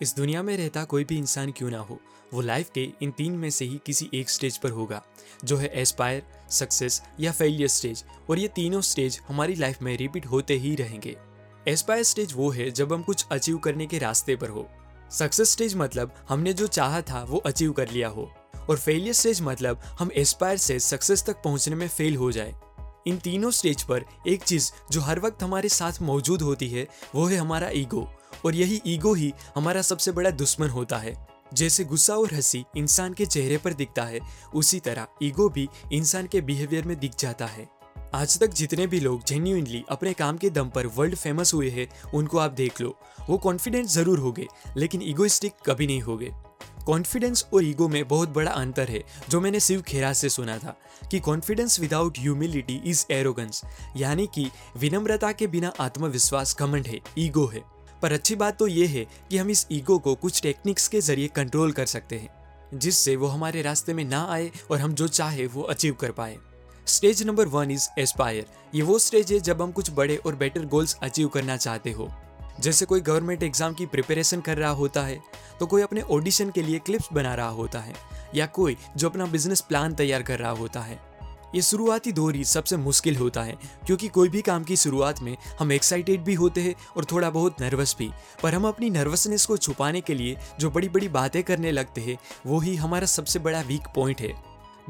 इस दुनिया में रहता कोई भी इंसान क्यों ना हो, वो लाइफ के इन तीन में से ही किसी एक स्टेज पर होगा, जो है एस्पायर सक्सेस या फेलियर स्टेज और ये तीनों स्टेज हमारी लाइफ में रिपीट होते ही रहेंगे। एस्पायर स्टेज वो है जब हम कुछ अचीव करने के रास्ते पर हो। सक्सेस स्टेज मतलब हमने जो चाहा था, वो अचीव कर लिया हो। और फेलियर स्टेज मतलब हम एस्पायर से सक्सेस तक पहुँचने में फेल हो जाए। इन तीनों स्टेज पर एक चीज़ जो हर वक्त हमारे साथ मौजूद होती है, वो है हमारा ईगो और यही ईगो ही हमारा सबसे बड़ा दुश्मन होता है। जैसे गुस्सा और हँसी इंसान के चेहरे पर दिखता है, उसी तरह ईगो भी इंसान के बिहेवियर में दिख जाता है। आज तक जितने भी लोग जेन्यूनली अपने काम के दम पर वर्ल्ड फ़ेमस हुए हैं, उनको आप देख लो। वो कॉन्फिडेंट ज़रूर होगे, लेकिन ईगोइस्टिक कभी नहीं होगे। कॉन्फिडेंस और ईगो में बहुत बड़ा अंतर है, जो मैंने शिव खेरा से सुना था, कि confidence without humility is arrogance यानी कि विनम्रता के बिना आत्मविश्वास घमंड है, ईगो है। पर अच्छी बात तो ये है कि हम इस ईगो को कुछ टेक्निक्स के ज़रिए कंट्रोल कर सकते हैं, जिससे वो हमारे रास्ते में ना आए और हम जो चाहे वो अचीव कर पाए। Stage number one is aspire ये वो स्टेज है जब हम कुछ बड़े और बेटर गोल्स अचीव करना चाहते हो। जैसे कोई गवर्नमेंट एग्ज़ाम की प्रिपरेशन कर रहा होता है तो कोई अपने ऑडिशन के लिए क्लिप्स बना रहा होता है, या कोई जो अपना बिज़नेस प्लान तैयार कर रहा होता है। ये शुरुआती दौर ही सबसे मुश्किल होता है, क्योंकि कोई भी काम की शुरुआत में हम एक्साइटेड भी होते हैं और थोड़ा बहुत नर्वस भी। पर हम अपनी नर्वसनेस को छुपाने के लिए जो बड़ी बड़ी बातें करने लगते हैं, वो ही हमारा सबसे बड़ा वीक पॉइंट है।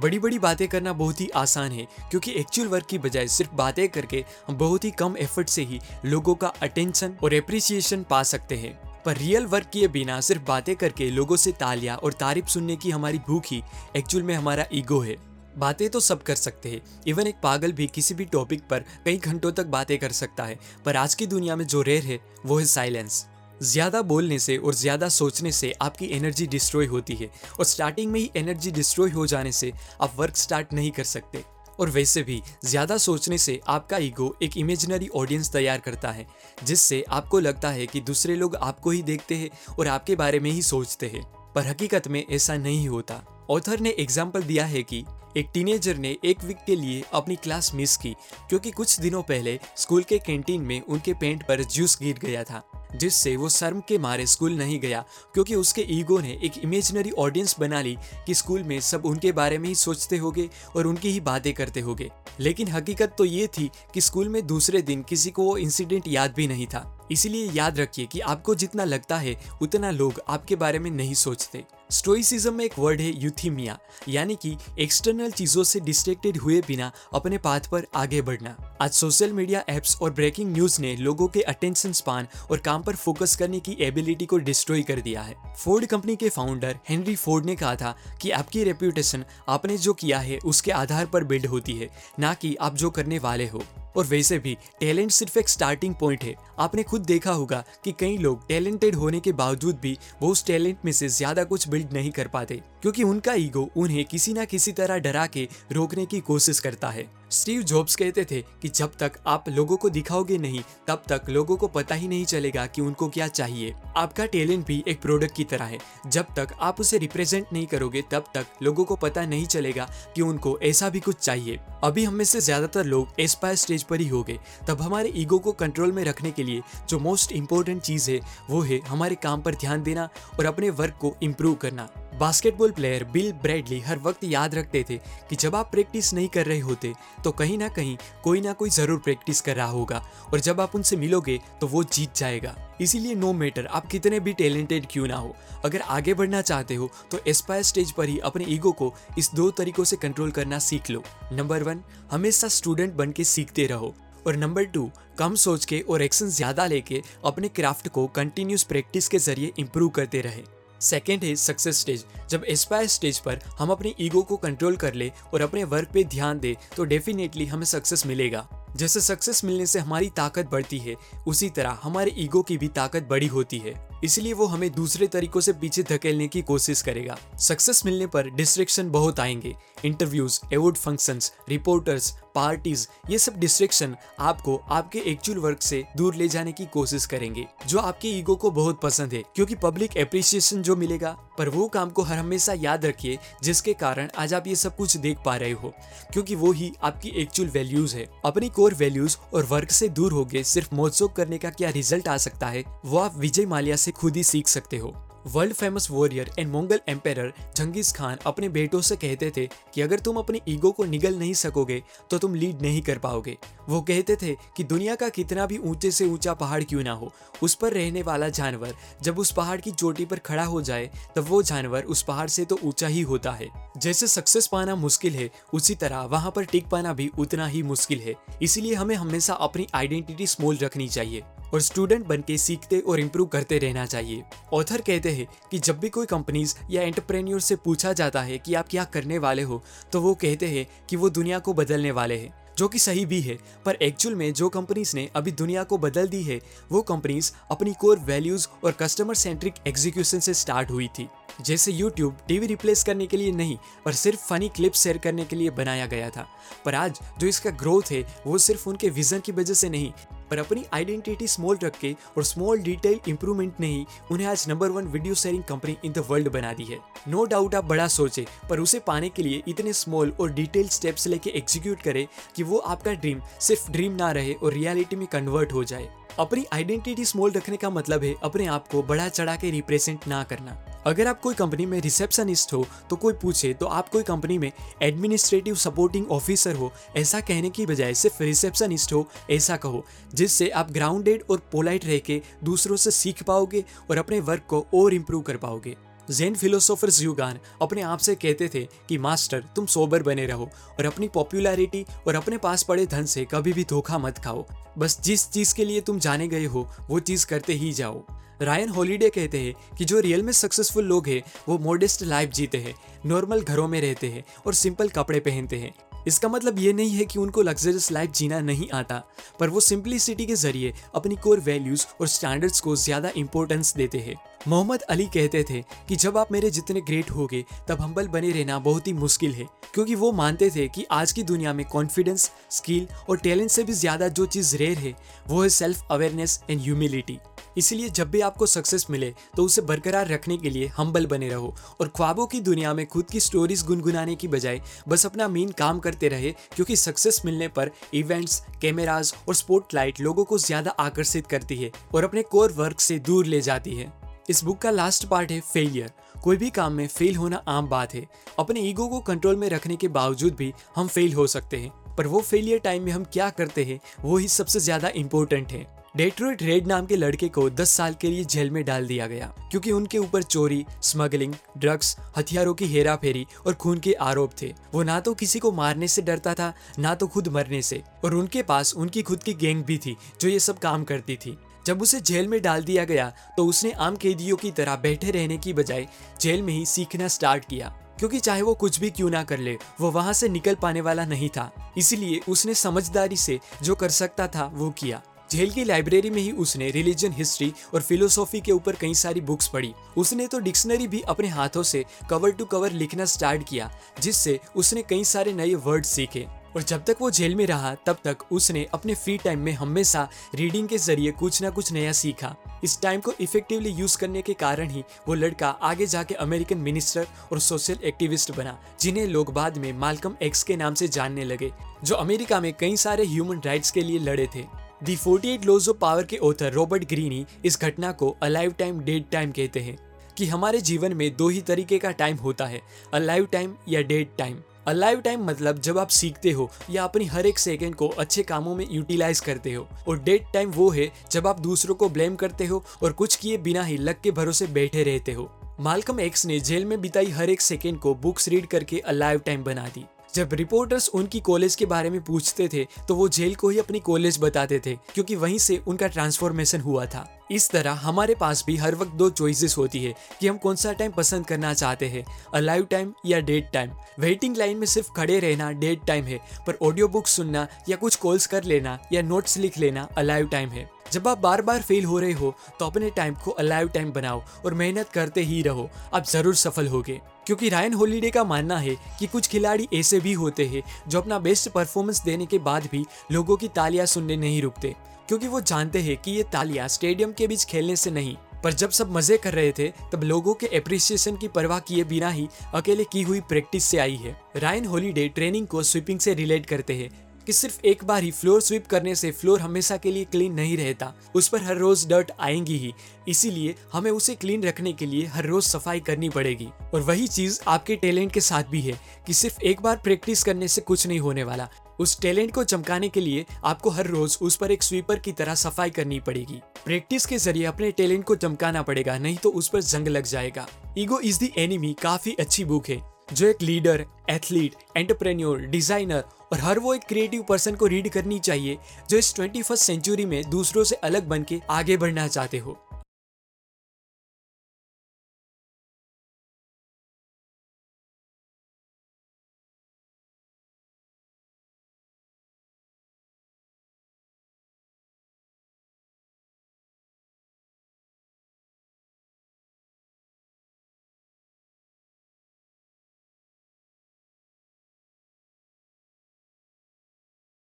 बड़ी बड़ी बातें करना बहुत ही आसान है, क्योंकि एक्चुअल वर्क की बजाय सिर्फ़ बातें करके हम बहुत ही कम एफर्ट से ही लोगों का अटेंशन और एप्रिसिएशन पा सकते हैं। पर रियल वर्क किए बिना सिर्फ़ बातें करके लोगों से तालियाँ और तारीफ़ सुनने की हमारी भूख ही एक्चुअल में हमारा ईगो है। बातें तो सब कर सकते हैं। इवन एक पागल भी किसी भी टॉपिक पर कई घंटों तक बातें कर सकता है। पर आज की दुनिया में जो रेयर है वो है साइलेंस ज़्यादा बोलने से और ज़्यादा सोचने से आपकी एनर्जी डिस्ट्रॉय होती है। और स्टार्टिंग में ही एनर्जी डिस्ट्रॉय हो जाने से आप वर्क स्टार्ट नहीं कर सकते। और वैसे भी, ज़्यादा सोचने से आपका ईगो एक इमेजिनरी ऑडियंस तैयार करता है। जिससे आपको लगता है कि दूसरे लोग आपको ही देखते हैं और आपके बारे में ही सोचते हैं। पर हकीकत में ऐसा नहीं होता। ऑथर ने एग्ज़ाम्पल दिया है कि एक टीनेजर ने एक वीक के लिए अपनी क्लास मिस की, क्योंकि कुछ दिनों पहले स्कूल के कैंटीन में उनके पेंट पर जूस गिर गया था। जिससे वो शर्म के मारे स्कूल नहीं गया, क्योंकि उसके ईगो ने एक इमेजिनरी ऑडियंस बना ली कि स्कूल में सब उनके बारे में ही सोचते होगे और उनकी ही बातें करते होगे। लेकिन हकीकत तो ये थी कि स्कूल में दूसरे दिन किसी को वो इंसिडेंट याद भी नहीं था। इसीलिए याद रखिए कि आपको जितना लगता है, उतना लोग आपके बारे में नहीं सोचते। स्टोइसिज्म में एक वर्ड है यूथीमिया यानी कि एक्सटर्नल चीज़ों से डिस्ट्रेक्टेड हुए बिना अपने पाथ पर आगे बढ़ना। आज सोशल मीडिया एप्स और ब्रेकिंग न्यूज़ ने लोगों के अटेंशन स्पान और काम पर फोकस करने की एबिलिटी को डिस्ट्रॉय कर दिया है। फोर्ड कंपनी के फाउंडर हेनरी फोर्ड ने कहा था कि आपकी रेप्यूटेशन आपने जो किया है, उसके आधार पर बिल्ड होती है, ना कि आप जो करने वाले हो। और वैसे भी टैलेंट सिर्फ़ एक स्टार्टिंग पॉइंट है। आपने खुद देखा होगा कि कई लोग टैलेंटेड होने के बावजूद भी वो उस टैलेंट में से ज़्यादा कुछ बिल्ड नहीं कर पाते, क्योंकि उनका ईगो उन्हें किसी ना किसी तरह डरा के रोकने की कोशिश करता है। स्टीव जॉब्स कहते थे कि जब तक आप लोगों को दिखाओगे नहीं, तब तक लोगों को पता ही नहीं चलेगा कि उनको क्या चाहिए। आपका टैलेंट भी एक प्रोडक्ट की तरह है। जब तक आप उसे रिप्रेजेंट नहीं करोगे, तब तक लोगों को पता नहीं चलेगा कि उनको ऐसा भी कुछ चाहिए। अभी हम में से ज़्यादातर लोग एस्पायर स्टेज पर ही हो गए। तब हमारे ईगो को कंट्रोल में रखने के लिए जो मोस्ट इम्पोर्टेंट चीज़ है, वो है हमारे काम पर ध्यान देना और अपने वर्क को इम्प्रूव करना। बास्केटबॉल प्लेयर बिल ब्रैडली हर वक्त याद रखते थे कि जब आप प्रैक्टिस नहीं कर रहे होते तो कहीं ना कहीं कोई ना कोई ज़रूर प्रैक्टिस कर रहा होगा और जब आप उनसे मिलोगे तो वो जीत जाएगा। इसीलिए नो मैटर आप कितने भी टैलेंटेड क्यों ना हो, अगर आगे बढ़ना चाहते हो तो एस्पायर स्टेज पर ही अपने ईगो को इस दो तरीकों से कंट्रोल करना सीख लो। नंबर वन हमेशा स्टूडेंट बन के सीखते रहो। और नंबर टू कम सोच के और एक्शन ज़्यादा लेके अपने क्राफ्ट को कंटिन्यूस प्रैक्टिस के ज़रिए इम्प्रूव करते रहे। सेकेंड है सक्सेस स्टेज जब एस्पायर स्टेज पर हम अपने ईगो को कंट्रोल कर ले और अपने वर्क पे ध्यान दे तो डेफिनेटली हमें सक्सेस मिलेगा। जैसे सक्सेस मिलने से हमारी ताकत बढ़ती है, उसी तरह हमारे ईगो की भी ताकत बड़ी होती है। इसलिए वो हमें दूसरे तरीकों से पीछे धकेलने की कोशिश करेगा। सक्सेस मिलने पर डिस्ट्रेक्शन बहुत आएँगे। Interviews award functions reporters parties ये सब डिस्ट्रेक्शन आपको आपके एक्चुअल वर्क से दूर ले जाने की कोशिश करेंगे, जो आपके ईगो को बहुत पसंद है, क्योंकि पब्लिक अप्रिसिएशन जो मिलेगा, पर वो काम को हर हमेशा याद रखिए, जिसके कारण आज आप ये सब कुछ देख पा रहे हो, क्योंकि वो ही आपकी एक्चुअल वैल्यूज़ है। अपनी कोर वैल्यूज़ और वर्क से दूर हो गए सिर्फ़ मोजोक करने का क्या रिज़ल्ट आ सकता है, वो आप विजय माल्या से खुद ही सीख सकते हो। World famous warrior and Mongol emperor Genghis Khan अपने बेटों से कहते थे कि अगर तुम अपनी ईगो को निगल नहीं सकोगे तो तुम लीड नहीं कर पाओगे। वो कहते थे कि दुनिया का कितना भी ऊँचे से ऊँचा पहाड़ क्यों ना हो, उस पर रहने वाला जानवर जब उस पहाड़ की चोटी पर खड़ा हो जाए, तब वो जानवर उस पहाड़ से तो ऊँचा ही होता है। जैसे सक्सेस पाना मुश्किल है, उसी तरह वहाँ पर टिक पाना भी उतना ही मुश्किल है। इसीलिए हमें हमेशा अपनी आइडेंटिटी स्मॉल रखनी चाहिए। और स्टूडेंट बन के सीखते और इम्प्रूव करते रहना चाहिए। ऑथर कहते हैं कि जब भी कोई कंपनीज़ या एंटरप्रेन्योर से पूछा जाता है कि आप क्या करने वाले हो तो वो कहते हैं कि वो दुनिया को बदलने वाले हैं, जो कि सही भी है। पर एक्चुअल में जो कंपनीज़ ने अभी दुनिया को बदल दी है, वो कंपनीज़ अपनी कोर वैल्यूज़ और कस्टमर सेंट्रिक एग्जीक्यूशन से स्टार्ट हुई थी। जैसे यूट्यूब टीवी रिप्लेस करने के लिए नहीं, पर सिर्फ़ फनी क्लिप शेयर करने के लिए बनाया गया था। पर आज जो इसका ग्रोथ है, वो सिर्फ़ उनके विजन की वजह से नहीं पर अपनी आइडेंटिटी स्मॉल रख के और स्मॉल डिटेल इंप्रूवमेंट ने ही उन्हें आज number one video sharing company in the world बना दी है। नो no डाउट आप बड़ा सोचे, पर उसे पाने के लिए इतने स्मॉल और डिटेल स्टेप्स लेके एग्जीक्यूट करें कि वो आपका ड्रीम सिर्फ़ ड्रीम ना रहे और रियलिटी में कन्वर्ट हो जाए। अपनी आइडेंटिटी स्मॉल रखने का मतलब है अपने आप को बड़ा चढ़ा के रिप्रेजेंट ना करना। अगर आप कोई कंपनी में रिसेप्शनिस्ट हो तो कोई पूछे तो आप कोई कंपनी में एडमिनिस्ट्रेटिव सपोर्टिंग ऑफिसर हो, ऐसा कहने की बजाय सिर्फ़ रिसेप्शनिस्ट हो, ऐसा कहो, जिससे आप ग्राउंडेड और पोलाइट रह के दूसरों से सीख पाओगे और अपने वर्क को और इम्प्रूव कर पाओगे। जैन फिलोसोफर्स युगान अपने आप से कहते थे कि, मास्टर, तुम सोबर बने रहो और अपनी पॉपुलैरिटी और अपने पास पड़े धन से कभी भी धोखा मत खाओ। बस जिस चीज़ के लिए तुम जाने गए हो, वो चीज़ करते ही जाओ। रायन हॉलीडे कहते हैं कि, जो रियल में सक्सेसफुल लोग हैं, वो मोडेस्ट लाइफ जीते हैं नॉर्मल घरों में रहते हैं और सिंपल कपड़े पहनते हैं। इसका मतलब ये नहीं है कि उनको लग्जरियस लाइफ जीना नहीं आता, पर वो सिंपलिसिटी के ज़रिए अपनी कोर वैल्यूज़ और स्टैंडर्ड्स को ज़्यादा इंपॉर्टेंस देते हैं। मोहम्मद अली कहते थे कि जब आप मेरे जितने ग्रेट होगे, तब हम्बल बने रहना बहुत ही मुश्किल है, क्योंकि वो मानते थे कि आज की दुनिया में कॉन्फिडेंस स्किल और टैलेंट से भी ज़्यादा जो चीज़ रेयर है, वो है सेल्फ अवेयरनेस एंड ह्यूमिलिटी इसलिए जब भी आपको सक्सेस मिले तो उसे बरकरार रखने के लिए हम्बल बने रहो और ख्वाबों की दुनिया में खुद की स्टोरीज गुनगुनाने की बजाय बस अपना मेन काम करते रहे, क्योंकि सक्सेस मिलने पर इवेंट्स कैमराज और स्पॉटलाइट लोगों को ज़्यादा आकर्षित करती है और अपने कोर वर्क से दूर ले जाती है। इस बुक का लास्ट पार्ट है फेलियर कोई भी काम में फेल होना आम बात है। अपने ईगो को कंट्रोल में रखने के बावजूद भी हम फेल हो सकते हैं। पर वो फेलियर टाइम में हम क्या करते हैं, वो ही सबसे ज़्यादा इम्पोर्टेंट है। डेट्रोइट रेड नाम के लड़के को 10 साल के लिए जेल में डाल दिया गया, क्योंकि उनके ऊपर चोरी, स्मगलिंग, ड्रग्स, हथियारों की हेरा फेरी और खून के आरोप थे। वो ना तो किसी को मारने से डरता था, ना तो खुद मरने से, और उनके पास उनकी खुद की गैंग भी थी, जो ये सब काम करती थी। जब उसे जेल में डाल दिया गया तो उसने आम कैदियों की तरह बैठे रहने की बजाय जेल में ही सीखना स्टार्ट किया, क्योंकि चाहे वो कुछ भी क्यों ना कर ले, वो वहाँ से निकल पाने वाला नहीं था। इसीलिए उसने समझदारी से जो कर सकता था, वो किया। जेल की लाइब्रेरी में ही उसने रिलीजन हिस्ट्री और फिलोसॉफी के ऊपर कई सारी बुक्स पढ़ी। उसने तो डिक्शनरी भी अपने हाथों से कवर टू कवर लिखना स्टार्ट किया, जिससे उसने कई सारे नए वर्ड सीखे। और जब तक वो जेल में रहा, तब तक उसने अपने फ्री टाइम में हमेशा रीडिंग के ज़रिए कुछ ना कुछ नया सीखा। इस टाइम को इफेक्टिवली यूज़ करने के कारण ही वो लड़का आगे जाके अमेरिकन मिनिस्टर और सोशल एक्टिविस्ट बना, जिन्हें लोग बाद में मालकम एक्स के नाम से जानने लगे, जो अमेरिका में कई सारे ह्यूमन राइट्स के लिए लड़े थे। दी 48 लॉज ऑफ़ पावर के ऑथर रॉबर्ट ग्रीनी इस घटना को अलाइव टाइम डेड टाइम कहते हैं, कि हमारे जीवन में दो ही तरीके का टाइम होता है अलाइव टाइम या डेड टाइम अलाइव टाइम मतलब जब आप सीखते हो या अपनी हर एक सेकेंड को अच्छे कामों में यूटिलाइज करते हो, और डेड टाइम वो है जब आप दूसरों को ब्लेम करते हो और कुछ किए बिना ही लक के भरोसे बैठे रहते हो। मालकम एक्स ने जेल में बिताई हर एक सेकेंड को बुक्स रीड करके अलाइव टाइम बना दी। जब रिपोर्टर्स उनकी कॉलेज के बारे में पूछते थे तो वो जेल को ही अपनी कॉलेज बताते थे, क्योंकि वहीं से उनका ट्रांसफॉर्मेशन हुआ था। इस तरह हमारे पास भी हर वक्त दो चॉइसेस होती है, कि हम कौन सा टाइम पसंद करना चाहते हैं अलाइव टाइम या डेड टाइम वेटिंग लाइन में सिर्फ़ खड़े रहना डेड टाइम है, पर ऑडियो बुक सुनना या कुछ कॉल्स कर लेना या नोट्स लिख लेना अलाइव टाइम है। जब आप बार बार फेल हो रहे हो तो अपने टाइम को अलाइव टाइम बनाओ और मेहनत करते ही रहो। आप ज़रूर सफल होगे। क्योंकि रायन होलीडे का मानना है कि कुछ खिलाड़ी ऐसे भी होते हैं, जो अपना बेस्ट परफॉर्मेंस देने के बाद भी लोगों की तालियाँ सुनने नहीं रुकते। क्योंकि वो जानते हैं कि ये तालियाँ स्टेडियम के बीच खेलने से नहीं, पर जब सब मज़े कर रहे थे, तब लोगों के अप्रिसिएशन की परवाह किए बिना ही अकेले की हुई प्रैक्टिस से आई है। रायन होलीडे ट्रेनिंग को स्वीपिंग से रिलेट करते हैं। कि सिर्फ़ एक बार ही फ्लोर स्वीप करने से फ्लोर हमेशा के लिए क्लीन नहीं रहता। उस पर हर रोज डर्ट आएँगी ही। इसीलिए हमें उसे क्लीन रखने के लिए हर रोज सफ़ाई करनी पड़ेगी। और वही चीज़ आपके टैलेंट के साथ भी है कि सिर्फ़ एक बार प्रैक्टिस करने से कुछ नहीं होने वाला। उस टैलेंट को चमकाने के लिए आपको हर रोज उस पर एक स्वीपर की तरह सफ़ाई करनी पड़ेगी। प्रैक्टिस के ज़रिए अपने टैलेंट को चमकाना पड़ेगा, नहीं तो उस पर जंग लग जाएगा। ईगो इज़ दी एनिमी, काफ़ी अच्छी बुक है। जो एक लीडर एथलीट एंटरप्रेन्योर डिज़ाइनर और हर वो एक क्रिएटिव पर्सन को रीड करनी चाहिए, जो इस ट्वेंटी फ़र्स्ट सेंचुरी में दूसरों से अलग बन के आगे बढ़ना चाहते हो।